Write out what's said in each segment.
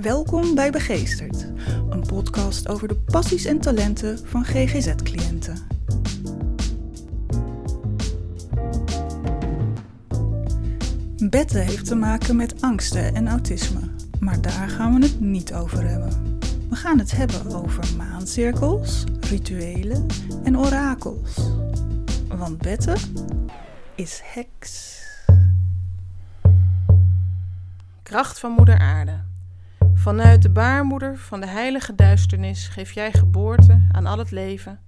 Welkom bij Begeesterd, een podcast over de passies en talenten van GGZ-cliënten. Bette heeft te maken met angsten en autisme, maar daar gaan we het niet over hebben. We gaan het hebben over maancirkels, rituelen en orakels. Want Bette is heks. Kracht van Moeder Aarde. Vanuit de baarmoeder van de heilige duisternis geef jij geboorte aan al het leven.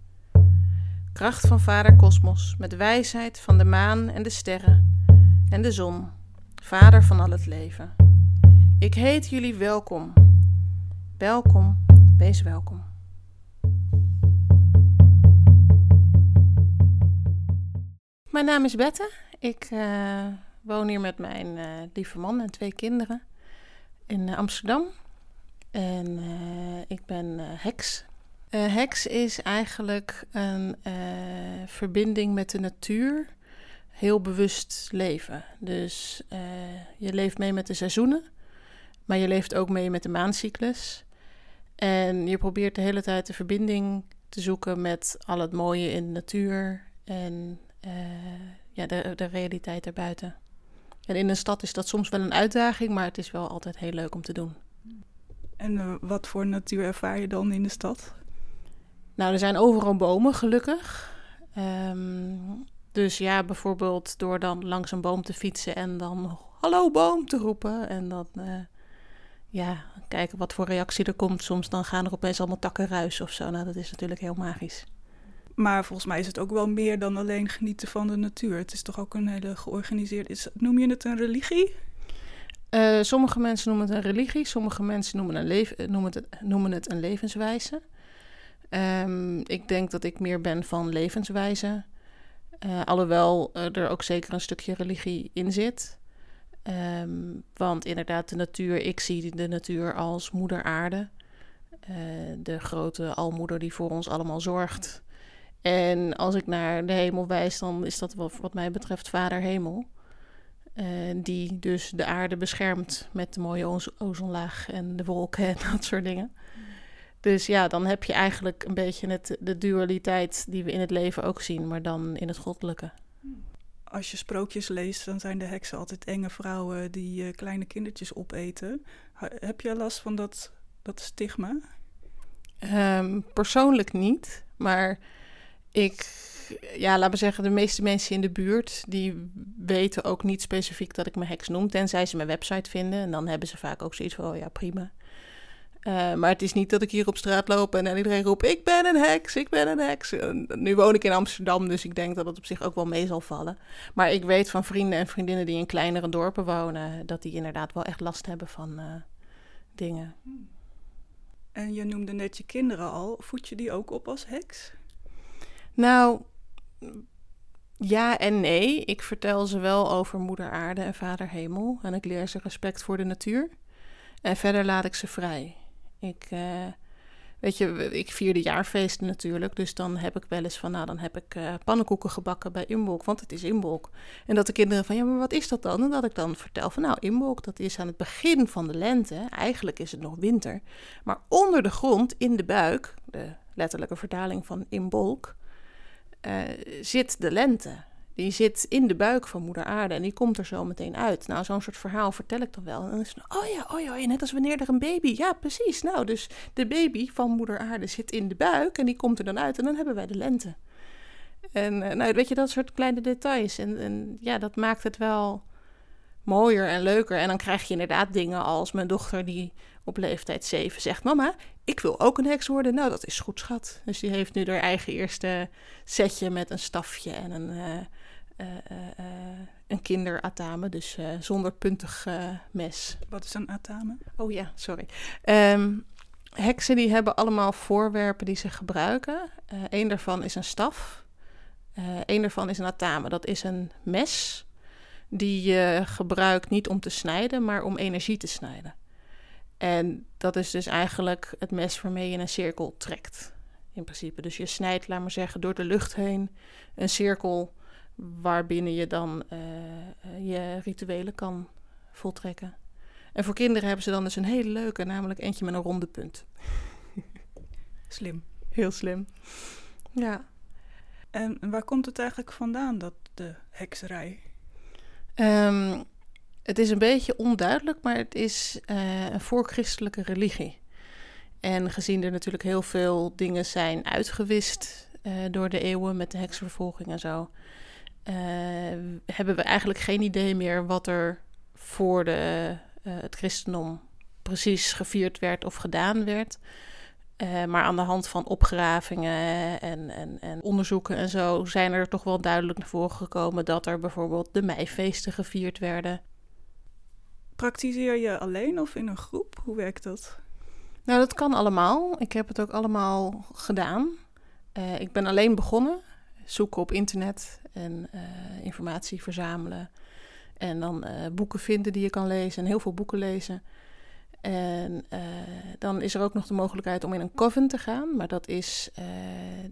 Kracht van Vader Kosmos, met wijsheid van de maan en de sterren en de zon, Vader van al het leven. Ik heet jullie welkom. Welkom, wees welkom. Mijn naam is Bette. Ik uh, woon hier met mijn uh, lieve man en twee kinderen in uh, Amsterdam. En ik ben heks. heks is eigenlijk een verbinding met de natuur. Heel bewust leven. Dus je leeft mee met de seizoenen. Maar je leeft ook mee met de maancyclus. En je probeert de hele tijd de verbinding te zoeken met al het mooie in de natuur en uh, ja, de, de realiteit erbuiten. En in een stad is dat soms wel een uitdaging, maar het is wel altijd heel leuk om te doen. En uh, wat voor natuur ervaar je dan in de stad? Nou, er zijn overal bomen, gelukkig. Um, dus ja, bijvoorbeeld door dan langs een boom te fietsen en dan hallo boom te roepen. En dan uh, ja, kijken wat voor reactie er komt. Soms dan gaan er opeens allemaal takken ruis of zo. Nou, dat is natuurlijk heel magisch. Maar volgens mij is het ook wel meer dan alleen genieten van de natuur. Het is toch ook een hele georganiseerde. Is, noem je het een religie? Uh, sommige mensen noemen het een religie, sommige mensen noemen, een leven, noemen, het, noemen het een levenswijze. Um, ik denk dat ik meer ben van levenswijze. Uh, alhoewel er ook zeker een stukje religie in zit. Um, want inderdaad, de natuur, ik zie de natuur als moeder aarde. De grote almoeder die voor ons allemaal zorgt. En als ik naar de hemel wijs, dan is dat wat mij betreft Vader Hemel. Uh, die dus de aarde beschermt met de mooie oz ozonlaag en de wolken en dat soort dingen. Dus ja, dan heb je eigenlijk een beetje het, de dualiteit die we in het leven ook zien, maar dan in het goddelijke als je sprookjes leest, dan zijn de heksen altijd enge vrouwen die uh, kleine kindertjes opeten. heb je last van dat, dat stigma? Um, persoonlijk niet, maar ik, ja, laten we zeggen, de meeste mensen in de buurt, die weten ook niet specifiek dat ik me heks noem, tenzij ze mijn website vinden. En dan hebben ze vaak ook zoiets van, oh ja, prima. Uh, maar het is niet dat ik hier op straat loop en, en iedereen roept: Ik ben een heks, ik ben een heks. En nu woon ik in Amsterdam, dus ik denk dat het op zich ook wel mee zal vallen. Maar ik weet van vrienden en vriendinnen die in kleinere dorpen wonen, dat die inderdaad wel echt last hebben van uh, dingen. En je noemde net je kinderen al. Voed je die ook op als heks? Nou, ja en nee. Ik vertel ze wel over Moeder Aarde en Vader Hemel. En ik leer ze respect voor de natuur. En verder laat ik ze vrij. Ik, uh, weet je, ik vier de jaarfeesten natuurlijk. Dus dan heb ik wel eens van, nou, dan heb ik uh, pannenkoeken gebakken bij Inbolk, want het is Inbolk. En dat de kinderen van, ja, maar wat is dat dan? En dat ik dan vertel van, nou, Inbolk, dat is aan het begin van de lente. Eigenlijk is het nog winter. Maar onder de grond, in de buik, de letterlijke vertaling van Inbolk, uh, zit de lente. Die zit in de buik van moeder aarde en die komt er zo meteen uit. Nou, zo'n soort verhaal vertel ik dan wel. En dan is het, oh ja, oh ja, net als wanneer er een baby. Ja, precies. Nou, dus de baby van moeder aarde zit in de buik en die komt er dan uit en dan hebben wij de lente. En uh, nou, weet je, dat soort kleine details. En, en ja, dat maakt het wel mooier en leuker. En dan krijg je inderdaad dingen als mijn dochter die op leeftijd 7 zegt: Mama, ik wil ook een heks worden. Nou, dat is goed, schat. Dus die heeft nu haar eigen eerste setje met een stafje en een, uh, uh, uh, een kinderatame. Dus zonder puntig mes. Wat is een atame? Oh ja, sorry. Um, heksen die hebben allemaal voorwerpen die ze gebruiken. Eén daarvan is een staf. Eén daarvan is een atame. Dat is een mes die je gebruikt niet om te snijden, maar om energie te snijden. En dat is dus eigenlijk het mes waarmee je een cirkel trekt. In principe. Dus je snijdt, laat maar zeggen, door de lucht heen een cirkel waarbinnen je dan uh, je rituelen kan voltrekken. En voor kinderen hebben ze dan dus een hele leuke, namelijk eentje met een ronde punt. Slim. Heel slim. Ja. En waar komt het eigenlijk vandaan, dat de hekserij? Ehm, het is een beetje onduidelijk, maar het is uh, een voorchristelijke religie. En gezien er natuurlijk heel veel dingen zijn uitgewist uh, door de eeuwen met de heksenvervolging en zo, uh, hebben we eigenlijk geen idee meer wat er voor de, het christendom precies gevierd werd of gedaan werd. Maar aan de hand van opgravingen en, en, en, onderzoeken en zo zijn er toch wel duidelijk naar voren gekomen dat er bijvoorbeeld de meifeesten gevierd werden. Praktiseer je alleen of in een groep? Hoe werkt dat? Nou, dat kan allemaal. Ik heb het ook allemaal gedaan. Uh, ik ben alleen begonnen, zoeken op internet en uh, informatie verzamelen. En dan boeken vinden die je kan lezen en heel veel boeken lezen. En dan is er ook nog de mogelijkheid om in een coven te gaan, maar dat is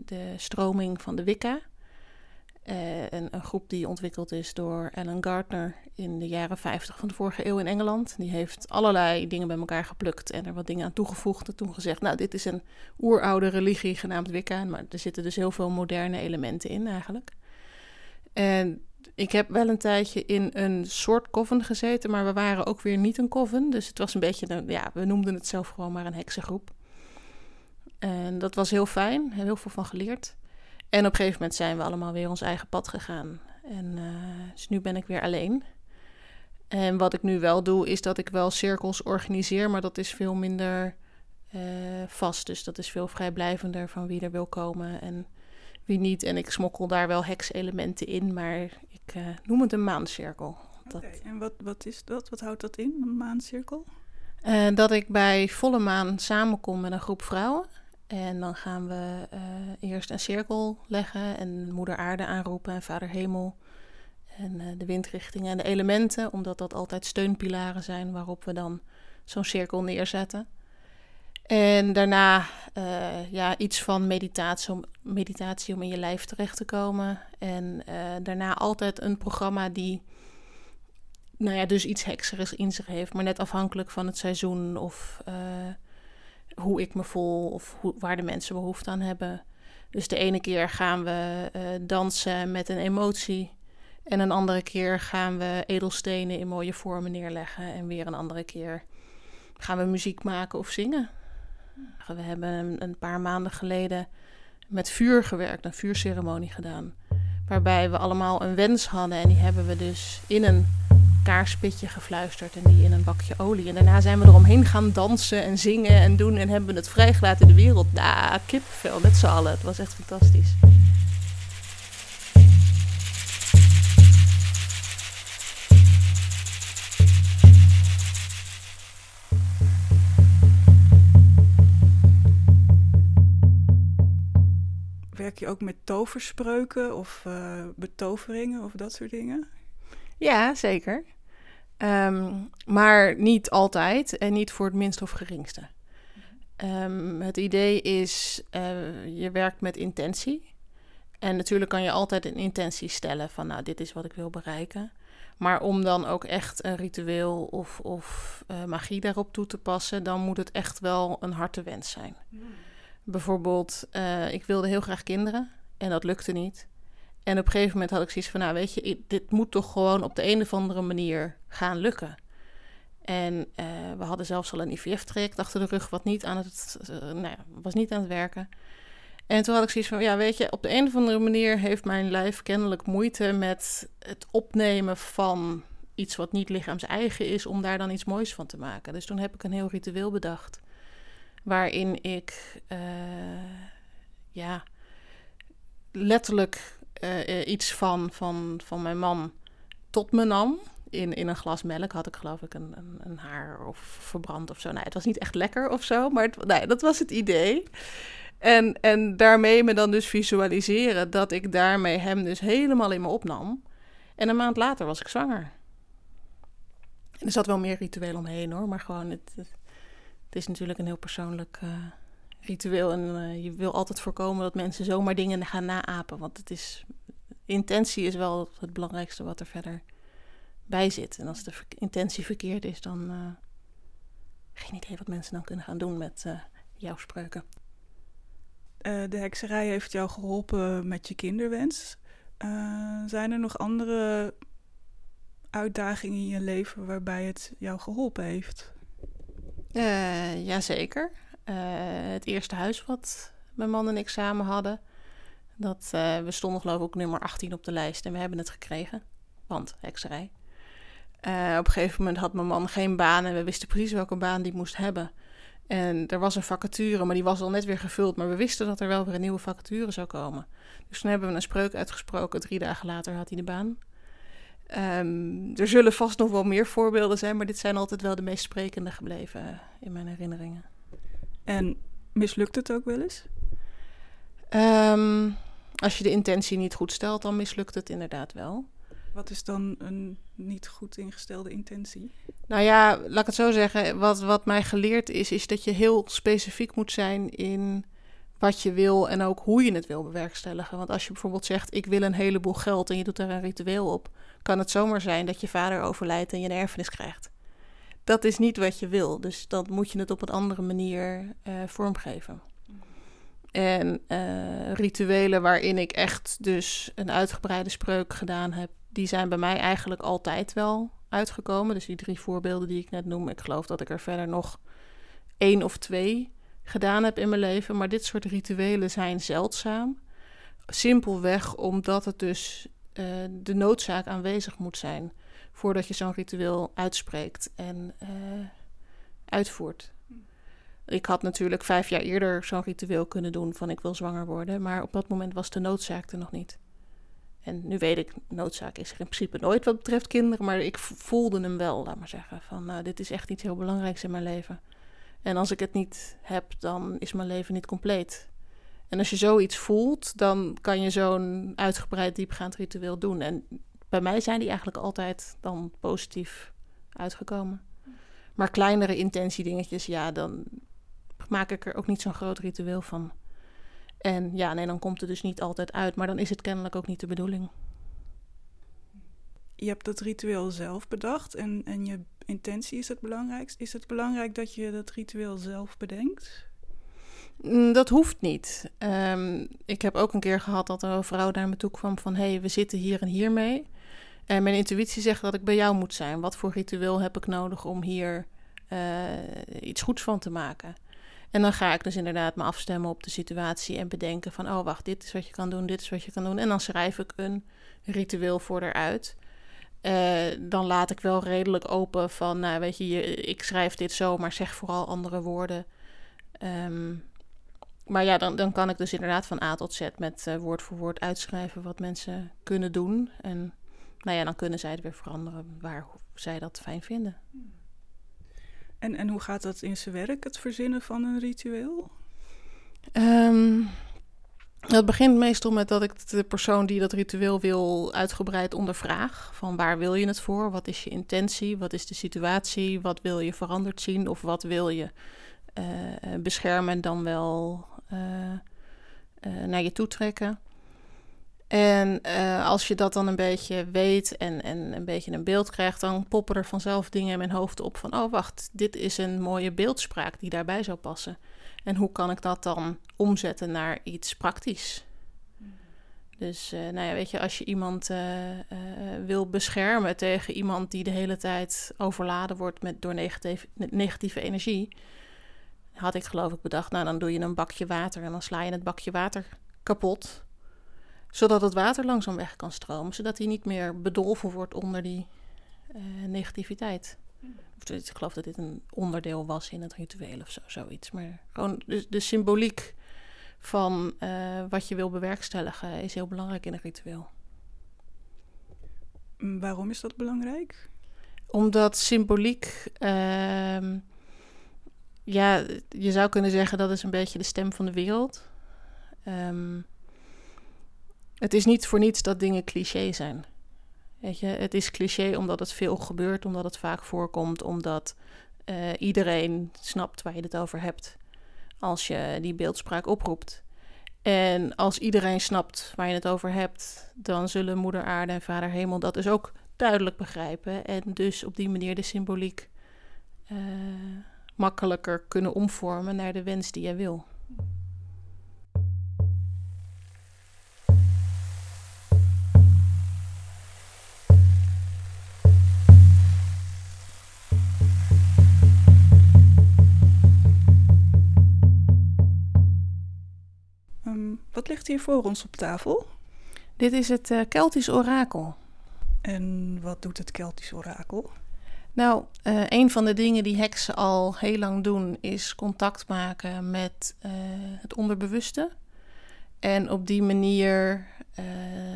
de stroming van de Wicca. Uh, een, een, groep die ontwikkeld is door Alan Gardner in de jaren 50 van de vorige eeuw in Engeland. Die heeft allerlei dingen bij elkaar geplukt en er wat dingen aan toegevoegd. En toen gezegd, nou, dit is een oeroude religie genaamd Wicca, maar er zitten dus heel veel moderne elementen in eigenlijk. En ik heb wel een tijdje in een soort coven gezeten, maar we waren ook weer niet een coven. Dus het was een beetje, een, ja, we noemden het zelf gewoon maar een heksengroep. En dat was heel fijn, heel veel van geleerd. En op een gegeven moment zijn we allemaal weer ons eigen pad gegaan. En uh, dus nu ben ik weer alleen. En wat ik nu wel doe, is dat ik wel cirkels organiseer, maar dat is veel minder uh, vast. Dus dat is veel vrijblijvender van wie er wil komen en wie niet. En ik smokkel daar wel hekselementen in, maar ik uh, noem het een maancirkel. Dat... Okay, en wat, wat is dat? Wat houdt dat in, een maancirkel? Dat ik bij volle maan samenkom met een groep vrouwen. En dan gaan we uh, eerst een cirkel leggen en moeder aarde aanroepen en vader hemel. En de windrichtingen en de elementen, omdat dat altijd steunpilaren zijn waarop we dan zo'n cirkel neerzetten. En daarna uh, ja, iets van meditatie om, meditatie om in je lijf terecht te komen. En daarna altijd een programma die, nou ja, dus iets hekserigs in zich heeft. Maar net afhankelijk van het seizoen of hoe ik me voel of hoe, waar de mensen behoefte aan hebben. Dus de ene keer gaan we dansen met een emotie. En een andere keer gaan we edelstenen in mooie vormen neerleggen. En weer een andere keer gaan we muziek maken of zingen. We hebben een paar maanden geleden met vuur gewerkt, een vuurceremonie gedaan. Waarbij we allemaal een wens hadden en die hebben we dus in een kaarspitje gefluisterd en die in een bakje olie. En daarna zijn we eromheen gaan dansen en zingen en doen en hebben het vrijgelaten in de wereld. Nou, kippenvel met z'n allen. Het was echt fantastisch. werk je ook met toverspreuken of uh, betoveringen of dat soort dingen? Ja, zeker. Um, maar niet altijd en niet voor het minst of geringste. Um, het idee is, uh, je werkt met intentie. En natuurlijk kan je altijd een intentie stellen van, nou, dit is wat ik wil bereiken. Maar om dan ook echt een ritueel of, of uh, magie daarop toe te passen, dan moet het echt wel een hartewens zijn. Mm. Bijvoorbeeld, uh, ik wilde heel graag kinderen en dat lukte niet. En op een gegeven moment had ik zoiets van, nou weet je, dit moet toch gewoon op de een of andere manier gaan lukken. En uh, we hadden zelfs al een IVF-traject achter de rug, wat niet aan het, uh, nou ja, was niet aan het werken. En toen had ik zoiets van, ja weet je, op de een of andere manier heeft mijn lijf kennelijk moeite met het opnemen van iets wat niet lichaams eigen is, om daar dan iets moois van te maken. Dus toen heb ik een heel ritueel bedacht waarin ik uh, ja, letterlijk uh, iets van, van, van mijn man tot me nam. In, in een glas melk had ik geloof ik een, een, haar of verbrand of zo. Nee, het was niet echt lekker of zo, maar nee, dat was het idee. En, en daarmee me dan dus visualiseren dat ik daarmee hem dus helemaal in me opnam. En een maand later was ik zwanger. En er zat wel meer ritueel omheen hoor, maar gewoon het, het is natuurlijk een heel persoonlijk uh, ritueel. En uh, je wil altijd voorkomen dat mensen zomaar dingen gaan naapen. Want het is, intentie is wel het belangrijkste wat er verder bij zit. En als de intentie verkeerd is, dan uh, geen idee wat mensen dan kunnen gaan doen met uh, jouw spreuken. De hekserij heeft jou geholpen met je kinderwens. Zijn er nog andere uitdagingen in je leven waarbij het jou geholpen heeft? Jazeker. het eerste huis wat mijn man en ik samen hadden. Dat, we stonden geloof ik nummer 18 op de lijst en we hebben het gekregen. Want hekserij. op een gegeven moment had mijn man geen baan en we wisten precies welke baan die moest hebben. En er was een vacature, maar die was al net weer gevuld. Maar we wisten dat er wel weer een nieuwe vacature zou komen. Dus toen hebben we een spreuk uitgesproken. Drie dagen later had hij de baan. Um, er zullen vast nog wel meer voorbeelden zijn, maar dit zijn altijd wel de meest sprekende gebleven eh, in mijn herinneringen. En mislukt het ook wel eens? Um, als je de intentie niet goed stelt, dan mislukt het inderdaad wel. Wat is dan een niet goed ingestelde intentie? Nou ja, laat ik het zo zeggen. Wat, wat mij geleerd is, is dat je heel specifiek moet zijn in wat je wil en ook hoe je het wil bewerkstelligen. Want als je bijvoorbeeld zegt, ik wil een heleboel geld en je doet daar een ritueel op, kan het zomaar zijn dat je vader overlijdt en je een erfenis krijgt. Dat is niet wat je wil, dus dan moet je het op een andere manier uh, vormgeven. En uh, rituelen waarin ik echt dus een uitgebreide spreuk gedaan heb, die zijn bij mij eigenlijk altijd wel uitgekomen. Dus die drie voorbeelden die ik net noem, ik geloof dat ik er verder nog één of twee gedaan heb in mijn leven. Maar dit soort rituelen zijn zeldzaam. Simpelweg omdat het dus uh, de noodzaak aanwezig moet zijn voordat je zo'n ritueel uitspreekt en uh, uitvoert. Ik had natuurlijk vijf jaar eerder zo'n ritueel kunnen doen van ik wil zwanger worden, maar op dat moment was de noodzaak er nog niet. En nu weet ik, noodzaak is er in principe nooit wat betreft kinderen, maar ik voelde hem wel, laat maar zeggen. Van nou, dit is echt iets heel belangrijks in mijn leven. En als ik het niet heb, dan is mijn leven niet compleet. En als je zoiets voelt, dan kan je zo'n uitgebreid diepgaand ritueel doen. En bij mij zijn die eigenlijk altijd dan positief uitgekomen. Maar kleinere intentiedingetjes, ja, dan maak ik er ook niet zo'n groot ritueel van. En ja, nee, dan komt het dus niet altijd uit, maar dan is het kennelijk ook niet de bedoeling. Je hebt dat ritueel zelf bedacht en, en je intentie is het belangrijkst. Is het belangrijk dat je dat ritueel zelf bedenkt? Mm, dat hoeft niet. Um, ik heb ook een keer gehad dat er een vrouw naar me toe kwam van... hé, hey, we zitten hier en hier mee. En mijn intuïtie zegt dat ik bij jou moet zijn. Wat voor ritueel heb ik nodig om hier uh, iets goeds van te maken? En dan ga ik dus inderdaad me afstemmen op de situatie en bedenken van, oh wacht, dit is wat je kan doen, dit is wat je kan doen. En dan schrijf ik een ritueel voor eruit. Uh, dan laat ik wel redelijk open van, nou weet je, ik schrijf dit zo, maar zeg vooral andere woorden. Um, maar ja, dan, dan kan ik dus inderdaad van A tot Z met woord voor woord uitschrijven wat mensen kunnen doen. En nou ja, dan kunnen zij het weer veranderen waar zij dat fijn vinden. En, en hoe gaat dat in zijn werk, het verzinnen van een ritueel? Um, het begint meestal met dat ik de persoon die dat ritueel wil uitgebreid ondervraag. Van waar wil je het voor? Wat is je intentie? Wat is de situatie? Wat wil je veranderd zien? Of wat wil je uh, beschermen dan wel uh, uh, naar je toe trekken? En uh, als je dat dan een beetje weet en, en een beetje een beeld krijgt, dan poppen er vanzelf dingen in mijn hoofd op van, oh wacht, dit is een mooie beeldspraak die daarbij zou passen. En hoe kan ik dat dan omzetten naar iets praktisch? Dus uh, nou ja, weet je, als je iemand uh, wil beschermen tegen iemand die de hele tijd overladen wordt met, door negatief, negatieve energie, had ik geloof ik bedacht, nou dan doe je een bakje water en dan sla je het bakje water kapot zodat het water langzaam weg kan stromen, zodat hij niet meer bedolven wordt onder die uh, negativiteit. Ik geloof dat dit een onderdeel was in het ritueel of zo, zoiets. Maar gewoon de, de symboliek van uh, wat je wil bewerkstelligen is heel belangrijk in een ritueel. Mm, waarom is dat belangrijk? Omdat symboliek, uh, ja, je zou kunnen zeggen dat is een beetje de stem van de wereld. Um, het is niet voor niets dat dingen cliché zijn. Weet je, het is cliché omdat het veel gebeurt, omdat het vaak voorkomt, omdat uh, iedereen snapt waar je het over hebt als je die beeldspraak oproept. En als iedereen snapt waar je het over hebt, dan zullen Moeder Aarde en Vader Hemel dat dus ook duidelijk begrijpen. En dus op die manier de symboliek uh, makkelijker kunnen omvormen naar de wens die jij wil. Ligt hier voor ons op tafel? Dit is het uh, Keltisch orakel. En wat doet het Keltisch orakel? Nou, uh, een van de dingen die heksen al heel lang doen, is contact maken met uh, het onderbewuste. En op die manier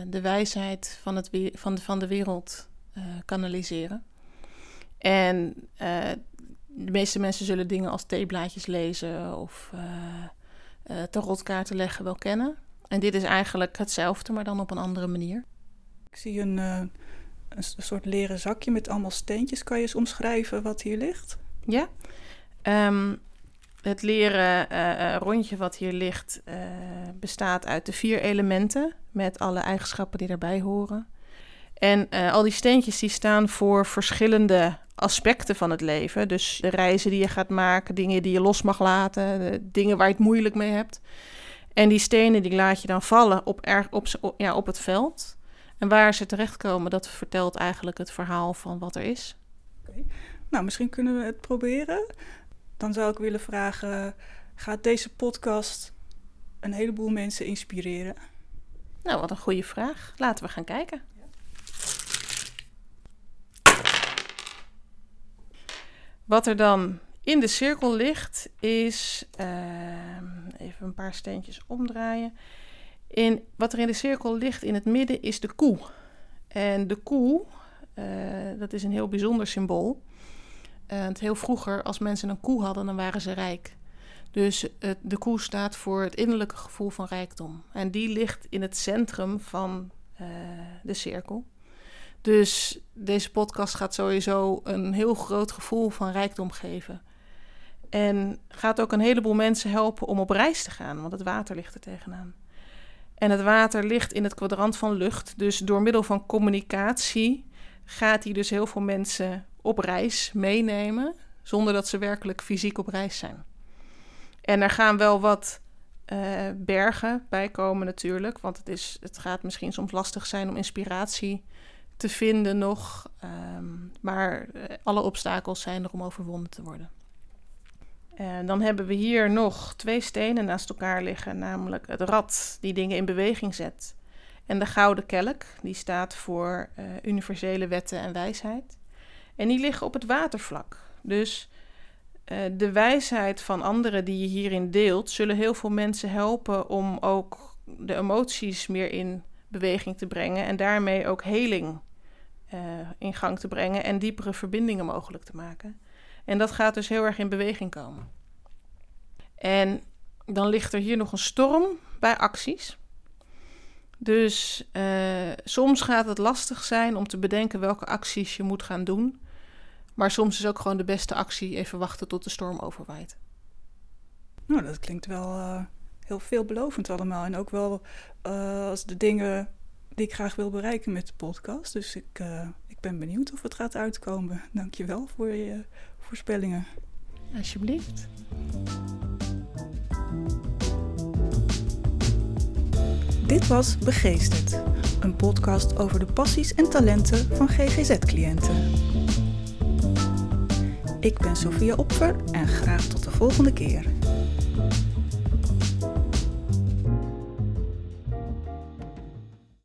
de wijsheid van, het van, de, van de wereld kanaliseren. En de meeste mensen zullen dingen als theeblaadjes lezen of tarotkaarten leggen wel kennen. En dit is eigenlijk hetzelfde, maar dan op een andere manier. Ik zie een, uh, een soort leren zakje met allemaal steentjes. Kan je eens omschrijven wat hier ligt? Ja. Um, het leren uh, rondje wat hier ligt uh, bestaat uit de vier elementen met alle eigenschappen die daarbij horen. En al die steentjes die staan voor verschillende aspecten van het leven. Dus de reizen die je gaat maken, dingen die je los mag laten, de dingen waar je het moeilijk mee hebt. En die stenen die laat je dan vallen op, er, op, ja, op het veld. En waar ze terechtkomen, dat vertelt eigenlijk het verhaal van wat er is. Okay. Nou, misschien kunnen we het proberen. Dan zou ik willen vragen: gaat deze podcast een heleboel mensen inspireren? Nou, wat een goede vraag. Laten we gaan kijken. Wat er dan in de cirkel ligt, is. Uh, even een paar steentjes omdraaien. In, wat er in de cirkel ligt in het midden is de koe. En de koe, uh, dat is een heel bijzonder symbool. Uh, heel vroeger, als mensen een koe hadden, dan waren ze rijk. Dus de koe staat voor het innerlijke gevoel van rijkdom. En die ligt in het centrum van de cirkel. Dus deze podcast gaat sowieso een heel groot gevoel van rijkdom geven. En gaat ook een heleboel mensen helpen om op reis te gaan, want het water ligt er tegenaan. En het water ligt in het kwadrant van lucht. Dus door middel van communicatie gaat hij dus heel veel mensen op reis meenemen, zonder dat ze werkelijk fysiek op reis zijn. En er gaan wel wat uh, bergen bij komen natuurlijk, want het, is, het gaat misschien soms lastig zijn om inspiratie te vinden nog. Um, maar uh, alle obstakels zijn er om overwonnen te worden. Eh, dan hebben we hier nog twee stenen naast elkaar liggen, namelijk het rad die dingen in beweging zet. En de gouden kelk, die staat voor uh, universele wetten en wijsheid. En die liggen op het watervlak. Dus uh, de wijsheid van anderen die je hierin deelt, zullen heel veel mensen helpen om ook de emoties meer in beweging te brengen. En daarmee ook heling in gang te brengen en diepere verbindingen mogelijk te maken. En dat gaat dus heel erg in beweging komen. En dan ligt er hier nog een storm bij acties. Dus uh, soms gaat het lastig zijn om te bedenken welke acties je moet gaan doen. Maar soms is ook gewoon de beste actie even wachten tot de storm overwaait. Nou, dat klinkt wel uh, heel veelbelovend allemaal. En ook wel uh, als de dingen die ik graag wil bereiken met de podcast. Dus ik, ik ben benieuwd of het gaat uitkomen. Dankjewel voor je voorspellingen. Alsjeblieft. Dit was Begeesterd, een podcast over de passies en talenten van GGZ-cliënten. Ik ben Sofia Opfer en graag tot de volgende keer.